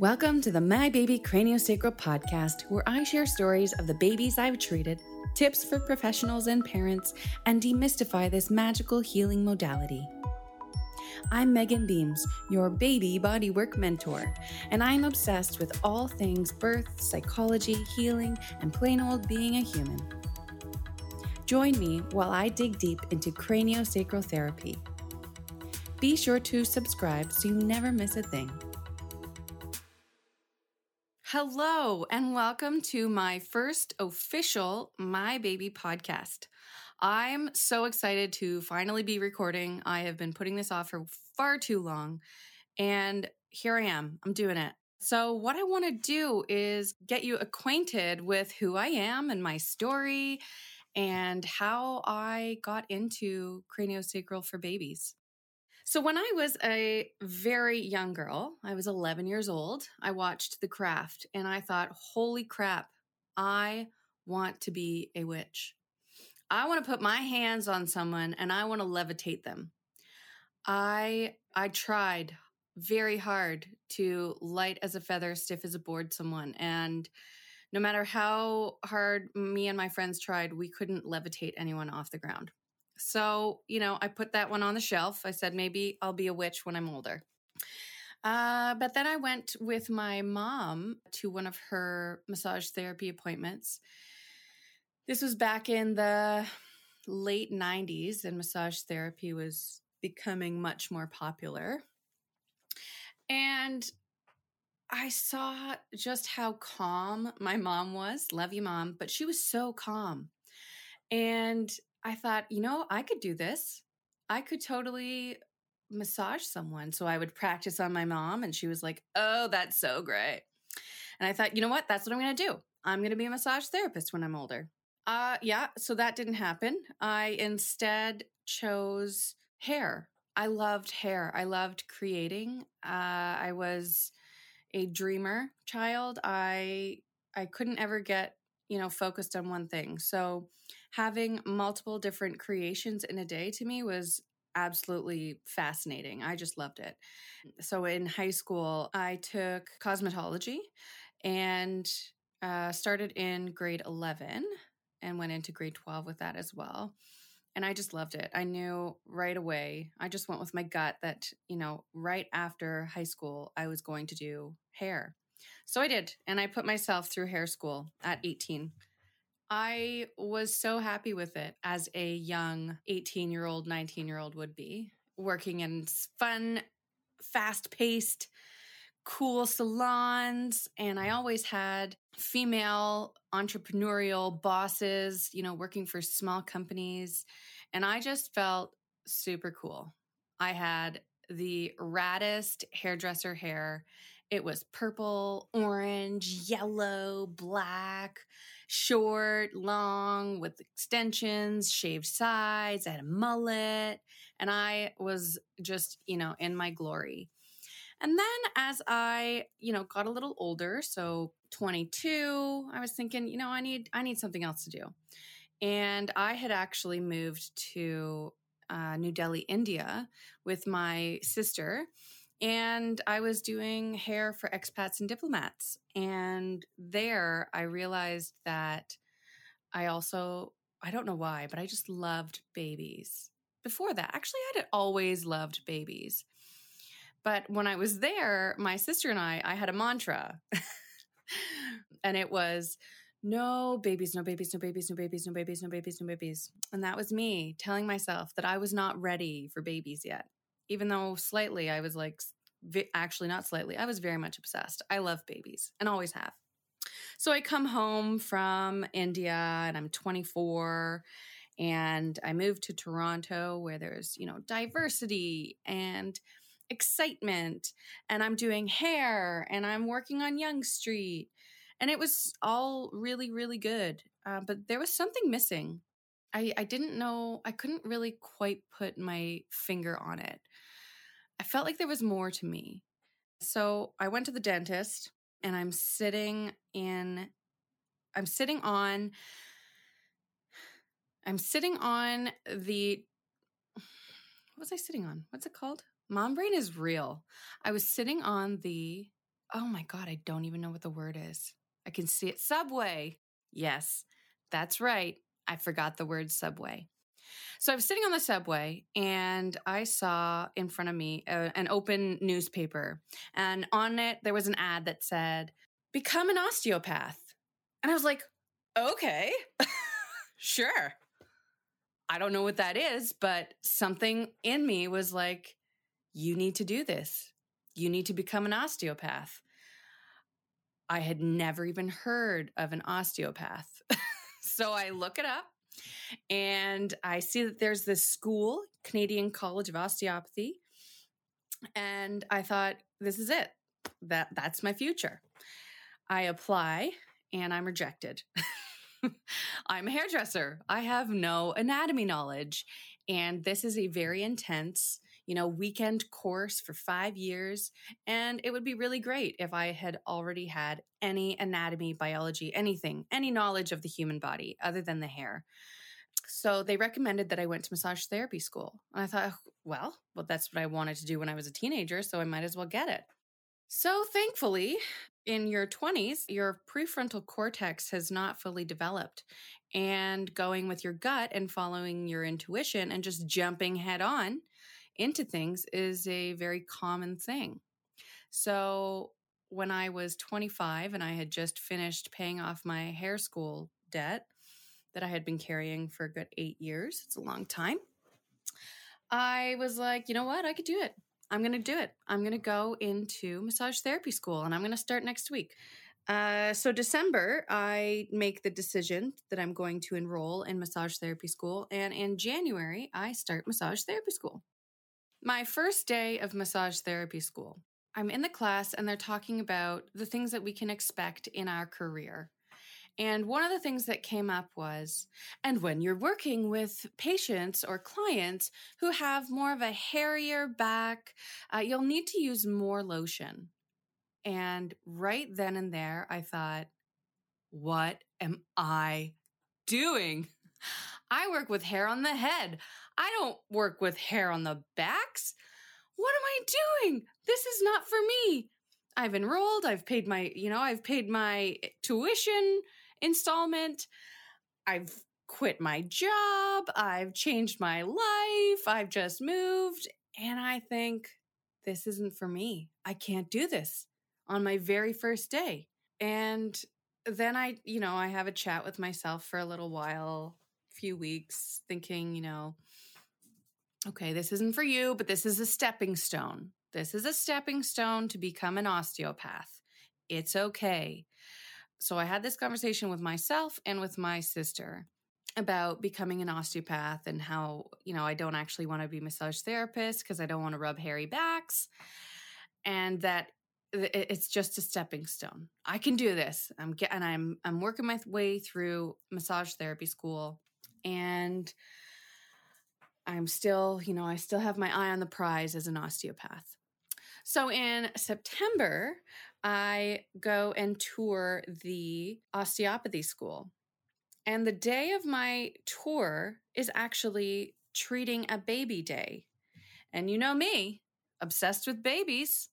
Welcome to the My Baby Craniosacral podcast, where I share stories of the babies I've treated, tips for professionals and parents, and demystify this magical healing modality. I'm Meaghan Beames, your baby bodywork mentor, and I'm obsessed with all things birth, psychology, healing, and plain old being a human. Join me while I dig deep into craniosacral therapy. Be sure to subscribe so you never miss a thing. Hello, and welcome to my first official My Baby podcast. I'm so excited to finally be recording. I have been putting this off for far too long, and here I am. I'm doing it. So, what I want to do is get you acquainted with who I am and my story and how I got into craniosacral for babies. So, when I was a very young girl, I was 11 years old, I watched The Craft and I thought, holy crap, I want to be a witch. I want to put my hands on someone and I want to levitate them. I I tried very hard to light as a feather, stiff as a board someone and no matter how hard me and my friends tried, we couldn't levitate anyone off the ground. So, you know, I put that one on the shelf. I said, maybe I'll be a witch when I'm older. Uh, but then I went with my mom to one of her massage therapy appointments. This was back in the late 90s, and massage therapy was becoming much more popular. And I saw just how calm my mom was. Love you, mom. But she was so calm. And I thought, you know, I could do this. I could totally massage someone. So I would practice on my mom, and she was like, oh, that's so great. And I thought, you know what? That's what I'm going to do. I'm going to be a massage therapist when I'm older. Uh, yeah, so that didn't happen. I instead chose hair. I loved hair. I loved creating. Uh, I was a dreamer child. I I couldn't ever get you know focused on one thing. So having multiple different creations in a day to me was absolutely fascinating. I just loved it. So in high school, I took cosmetology and uh, started in grade 11 and went into grade 12 with that as well. And I just loved it. I knew right away, I just went with my gut that, you know, right after high school, I was going to do hair. So I did. And I put myself through hair school at 18. I was so happy with it as a young 18 year old, 19 year old would be, working in fun, fast paced, cool salons. And I always had female entrepreneurial bosses, you know, working for small companies. And I just felt super cool. I had the raddest hairdresser hair it was purple, orange, yellow, black, short, long, with extensions, shaved sides. I had a mullet, and I was just, you know, in my glory. And then as I, you know, got a little older, so 22, I was thinking, you know, I need I need something else to do. And I had actually moved to uh, New Delhi, India with my sister and I was doing hair for expats and diplomats. And there I realized that I also, I don't know why, but I just loved babies. Before that, actually, I had always loved babies. But when I was there, my sister and I, I had a mantra. and it was, no babies, no babies, no babies, no babies, no babies, no babies, no babies. And that was me telling myself that I was not ready for babies yet even though slightly I was like, actually not slightly, I was very much obsessed. I love babies and always have. So I come home from India and I'm 24 and I moved to Toronto where there's, you know, diversity and excitement and I'm doing hair and I'm working on Yonge Street and it was all really really good uh, but there was something missing I, I didn't know, I couldn't really quite put my finger on it. I felt like there was more to me. So I went to the dentist and I'm sitting in, I'm sitting on, I'm sitting on the, what was I sitting on? What's it called? Mom brain is real. I was sitting on the, oh my God, I don't even know what the word is. I can see it. Subway. Yes, that's right. I forgot the word subway. So I was sitting on the subway and I saw in front of me a, an open newspaper. And on it, there was an ad that said, Become an osteopath. And I was like, Okay, sure. I don't know what that is, but something in me was like, You need to do this. You need to become an osteopath. I had never even heard of an osteopath. so I look it up and I see that there's this school, Canadian College of Osteopathy. And I thought, this is it. That that's my future. I apply and I'm rejected. I'm a hairdresser. I have no anatomy knowledge. And this is a very intense you know, weekend course for five years. And it would be really great if I had already had any anatomy, biology, anything, any knowledge of the human body other than the hair. So they recommended that I went to massage therapy school. And I thought, oh, well, well, that's what I wanted to do when I was a teenager, so I might as well get it. So thankfully, in your 20s, your prefrontal cortex has not fully developed. And going with your gut and following your intuition and just jumping head on into things is a very common thing. So when I was 25 and I had just finished paying off my hair school debt that I had been carrying for a good eight years, it's a long time. I was like, you know what? I could do it. I'm going to do it. I'm going to go into massage therapy school and I'm going to start next week. Uh, so, December, I make the decision that I'm going to enroll in massage therapy school. And in January, I start massage therapy school. My first day of massage therapy school. I'm in the class and they're talking about the things that we can expect in our career. And one of the things that came up was, and when you're working with patients or clients who have more of a hairier back, uh, you'll need to use more lotion. And right then and there, I thought, what am I doing? I work with hair on the head. I don't work with hair on the backs. What am I doing? This is not for me. I've enrolled, I've paid my, you know, I've paid my tuition installment. I've quit my job. I've changed my life. I've just moved. And I think this isn't for me. I can't do this on my very first day. And then I, you know, I have a chat with myself for a little while, few weeks, thinking, you know, okay, this isn't for you, but this is a stepping stone. This is a stepping stone to become an osteopath. It's okay. So I had this conversation with myself and with my sister about becoming an osteopath and how, you know, I don't actually want to be massage therapist because I don't want to rub hairy backs and that it's just a stepping stone. I can do this. I'm get, and I'm I'm working my way through massage therapy school and I'm still, you know, I still have my eye on the prize as an osteopath. So in September, I go and tour the osteopathy school. And the day of my tour is actually treating a baby day. And you know me, obsessed with babies.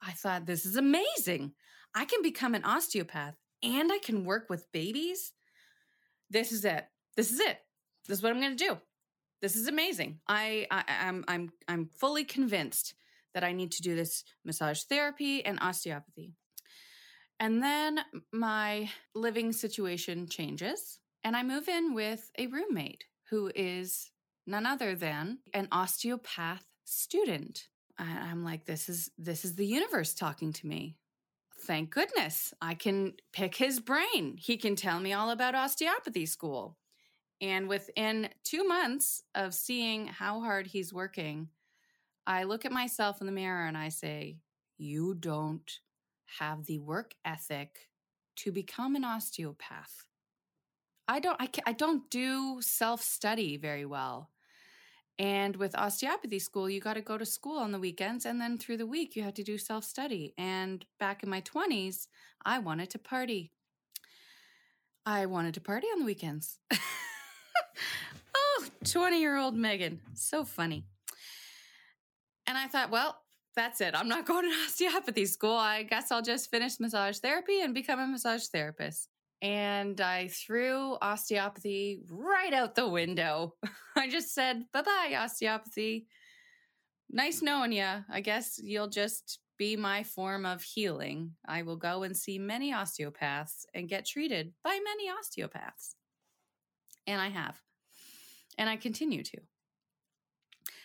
I thought, this is amazing. I can become an osteopath and I can work with babies. This is it. This is it. This is what I'm going to do. This is amazing. I, I I'm I'm I'm fully convinced that I need to do this massage therapy and osteopathy. And then my living situation changes and I move in with a roommate who is none other than an osteopath student. I'm like this is this is the universe talking to me. Thank goodness. I can pick his brain. He can tell me all about osteopathy school. And within two months of seeing how hard he's working, I look at myself in the mirror and I say, You don't have the work ethic to become an osteopath. I don't I, I don't do self-study very well. And with osteopathy school, you got to go to school on the weekends and then through the week you have to do self-study. And back in my 20s, I wanted to party. I wanted to party on the weekends. oh, 20 year old Meaghan. So funny. And I thought, well, that's it. I'm not going to osteopathy school. I guess I'll just finish massage therapy and become a massage therapist. And I threw osteopathy right out the window. I just said, bye bye, osteopathy. Nice knowing you. I guess you'll just be my form of healing. I will go and see many osteopaths and get treated by many osteopaths. And I have. And I continue to.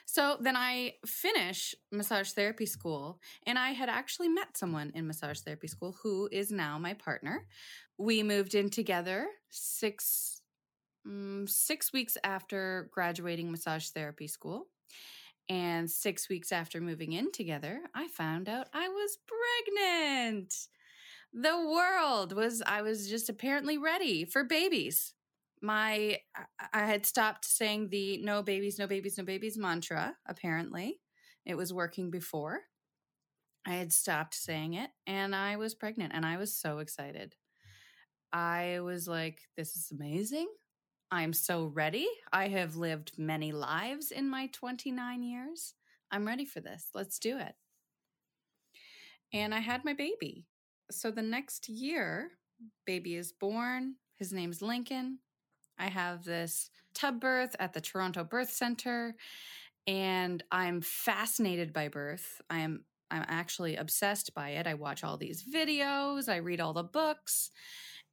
So then I finish massage therapy school, and I had actually met someone in massage therapy school who is now my partner. We moved in together six um, six weeks after graduating massage therapy school. And six weeks after moving in together, I found out I was pregnant. The world was, I was just apparently ready for babies my I had stopped saying the no babies, no babies, no babies mantra, apparently. It was working before. I had stopped saying it and I was pregnant and I was so excited. I was like, this is amazing. I'm so ready. I have lived many lives in my 29 years. I'm ready for this. Let's do it. And I had my baby. So the next year, baby is born. His name's Lincoln. I have this tub birth at the Toronto Birth Center, and I'm fascinated by birth. I am I'm actually obsessed by it. I watch all these videos, I read all the books,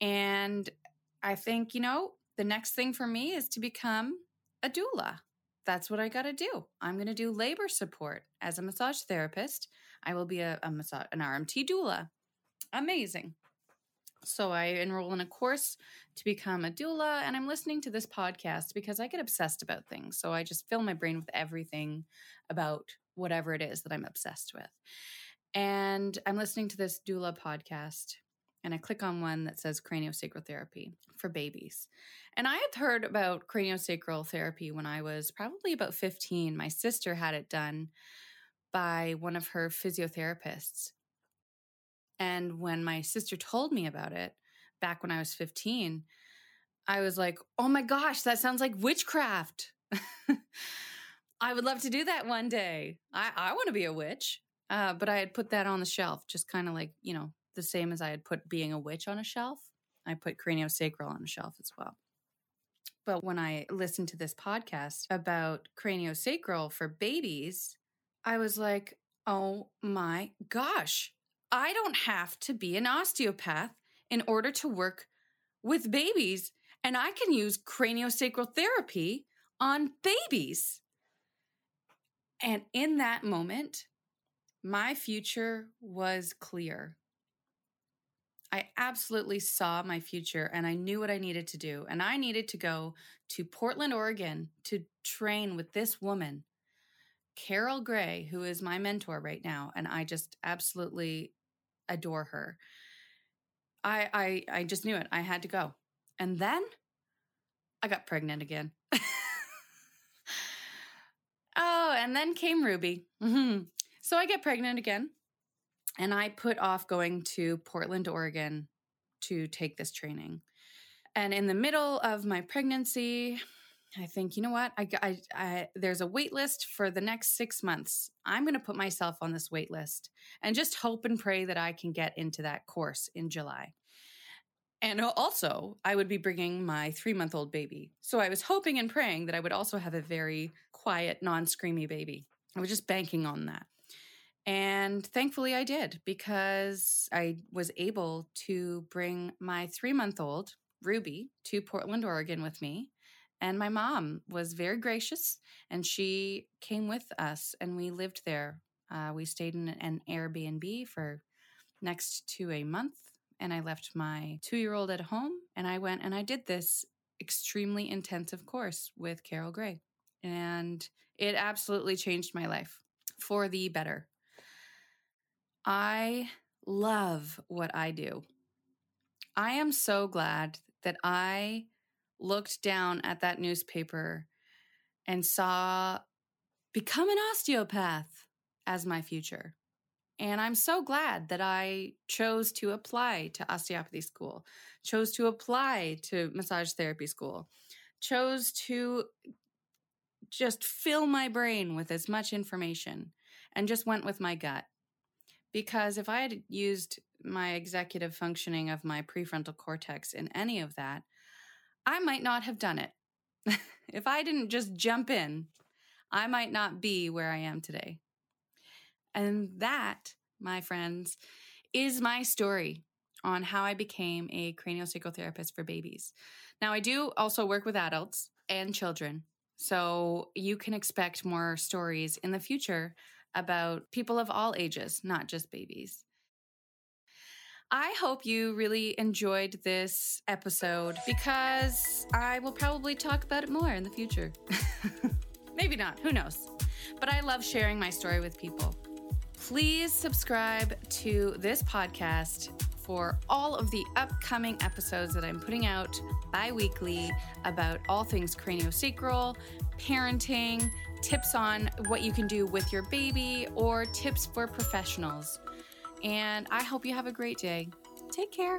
and I think, you know, the next thing for me is to become a doula. That's what I got to do. I'm going to do labor support as a massage therapist. I will be a, a massage, an RMT doula. Amazing. So I enroll in a course to become a doula, and I'm listening to this podcast because I get obsessed about things. So I just fill my brain with everything about whatever it is that I'm obsessed with. And I'm listening to this doula podcast, and I click on one that says craniosacral therapy for babies. And I had heard about craniosacral therapy when I was probably about 15. My sister had it done by one of her physiotherapists. And when my sister told me about it back when I was 15, I was like, oh my gosh, that sounds like witchcraft. I would love to do that one day. I, I want to be a witch. Uh, but I had put that on the shelf, just kind of like, you know, the same as I had put being a witch on a shelf. I put craniosacral on a shelf as well. But when I listened to this podcast about craniosacral for babies, I was like, oh my gosh, I don't have to be an osteopath in order to work with babies, and I can use craniosacral therapy on babies. And in that moment, my future was clear. I absolutely saw my future and I knew what I needed to do. And I needed to go to Portland, Oregon to train with this woman, Carol Gray, who is my mentor right now. And I just absolutely adore her. I I I just knew it. I had to go. And then I got pregnant again. oh, and then came Ruby. Mm-hmm. So I get pregnant again. And I put off going to Portland, Oregon to take this training. And in the middle of my pregnancy, I think, you know what? I, I, I, there's a wait list for the next six months. I'm going to put myself on this wait list and just hope and pray that I can get into that course in July. And also, I would be bringing my three month old baby. So I was hoping and praying that I would also have a very quiet, non screamy baby. I was just banking on that. And thankfully, I did because I was able to bring my three month old, Ruby, to Portland, Oregon with me and my mom was very gracious and she came with us and we lived there. Uh, we stayed in an Airbnb for next to a month. And I left my two year old at home and I went and I did this extremely intensive course with Carol Gray. And it absolutely changed my life for the better. I love what I do. I am so glad that I looked down at that newspaper and saw become an osteopath as my future. And I'm so glad that I chose to apply to osteopathy school, chose to apply to massage therapy school, chose to just fill my brain with as much information and just went with my gut. Because if I had used my executive functioning of my prefrontal cortex in any of that, I might not have done it. if I didn't just jump in, I might not be where I am today. And that, my friends, is my story on how I became a craniosacral therapist for babies. Now, I do also work with adults and children, so you can expect more stories in the future about people of all ages, not just babies. I hope you really enjoyed this episode because I will probably talk about it more in the future. Maybe not, who knows? But I love sharing my story with people. Please subscribe to this podcast for all of the upcoming episodes that I'm putting out bi weekly about all things craniosacral, parenting, tips on what you can do with your baby, or tips for professionals. And I hope you have a great day. Take care.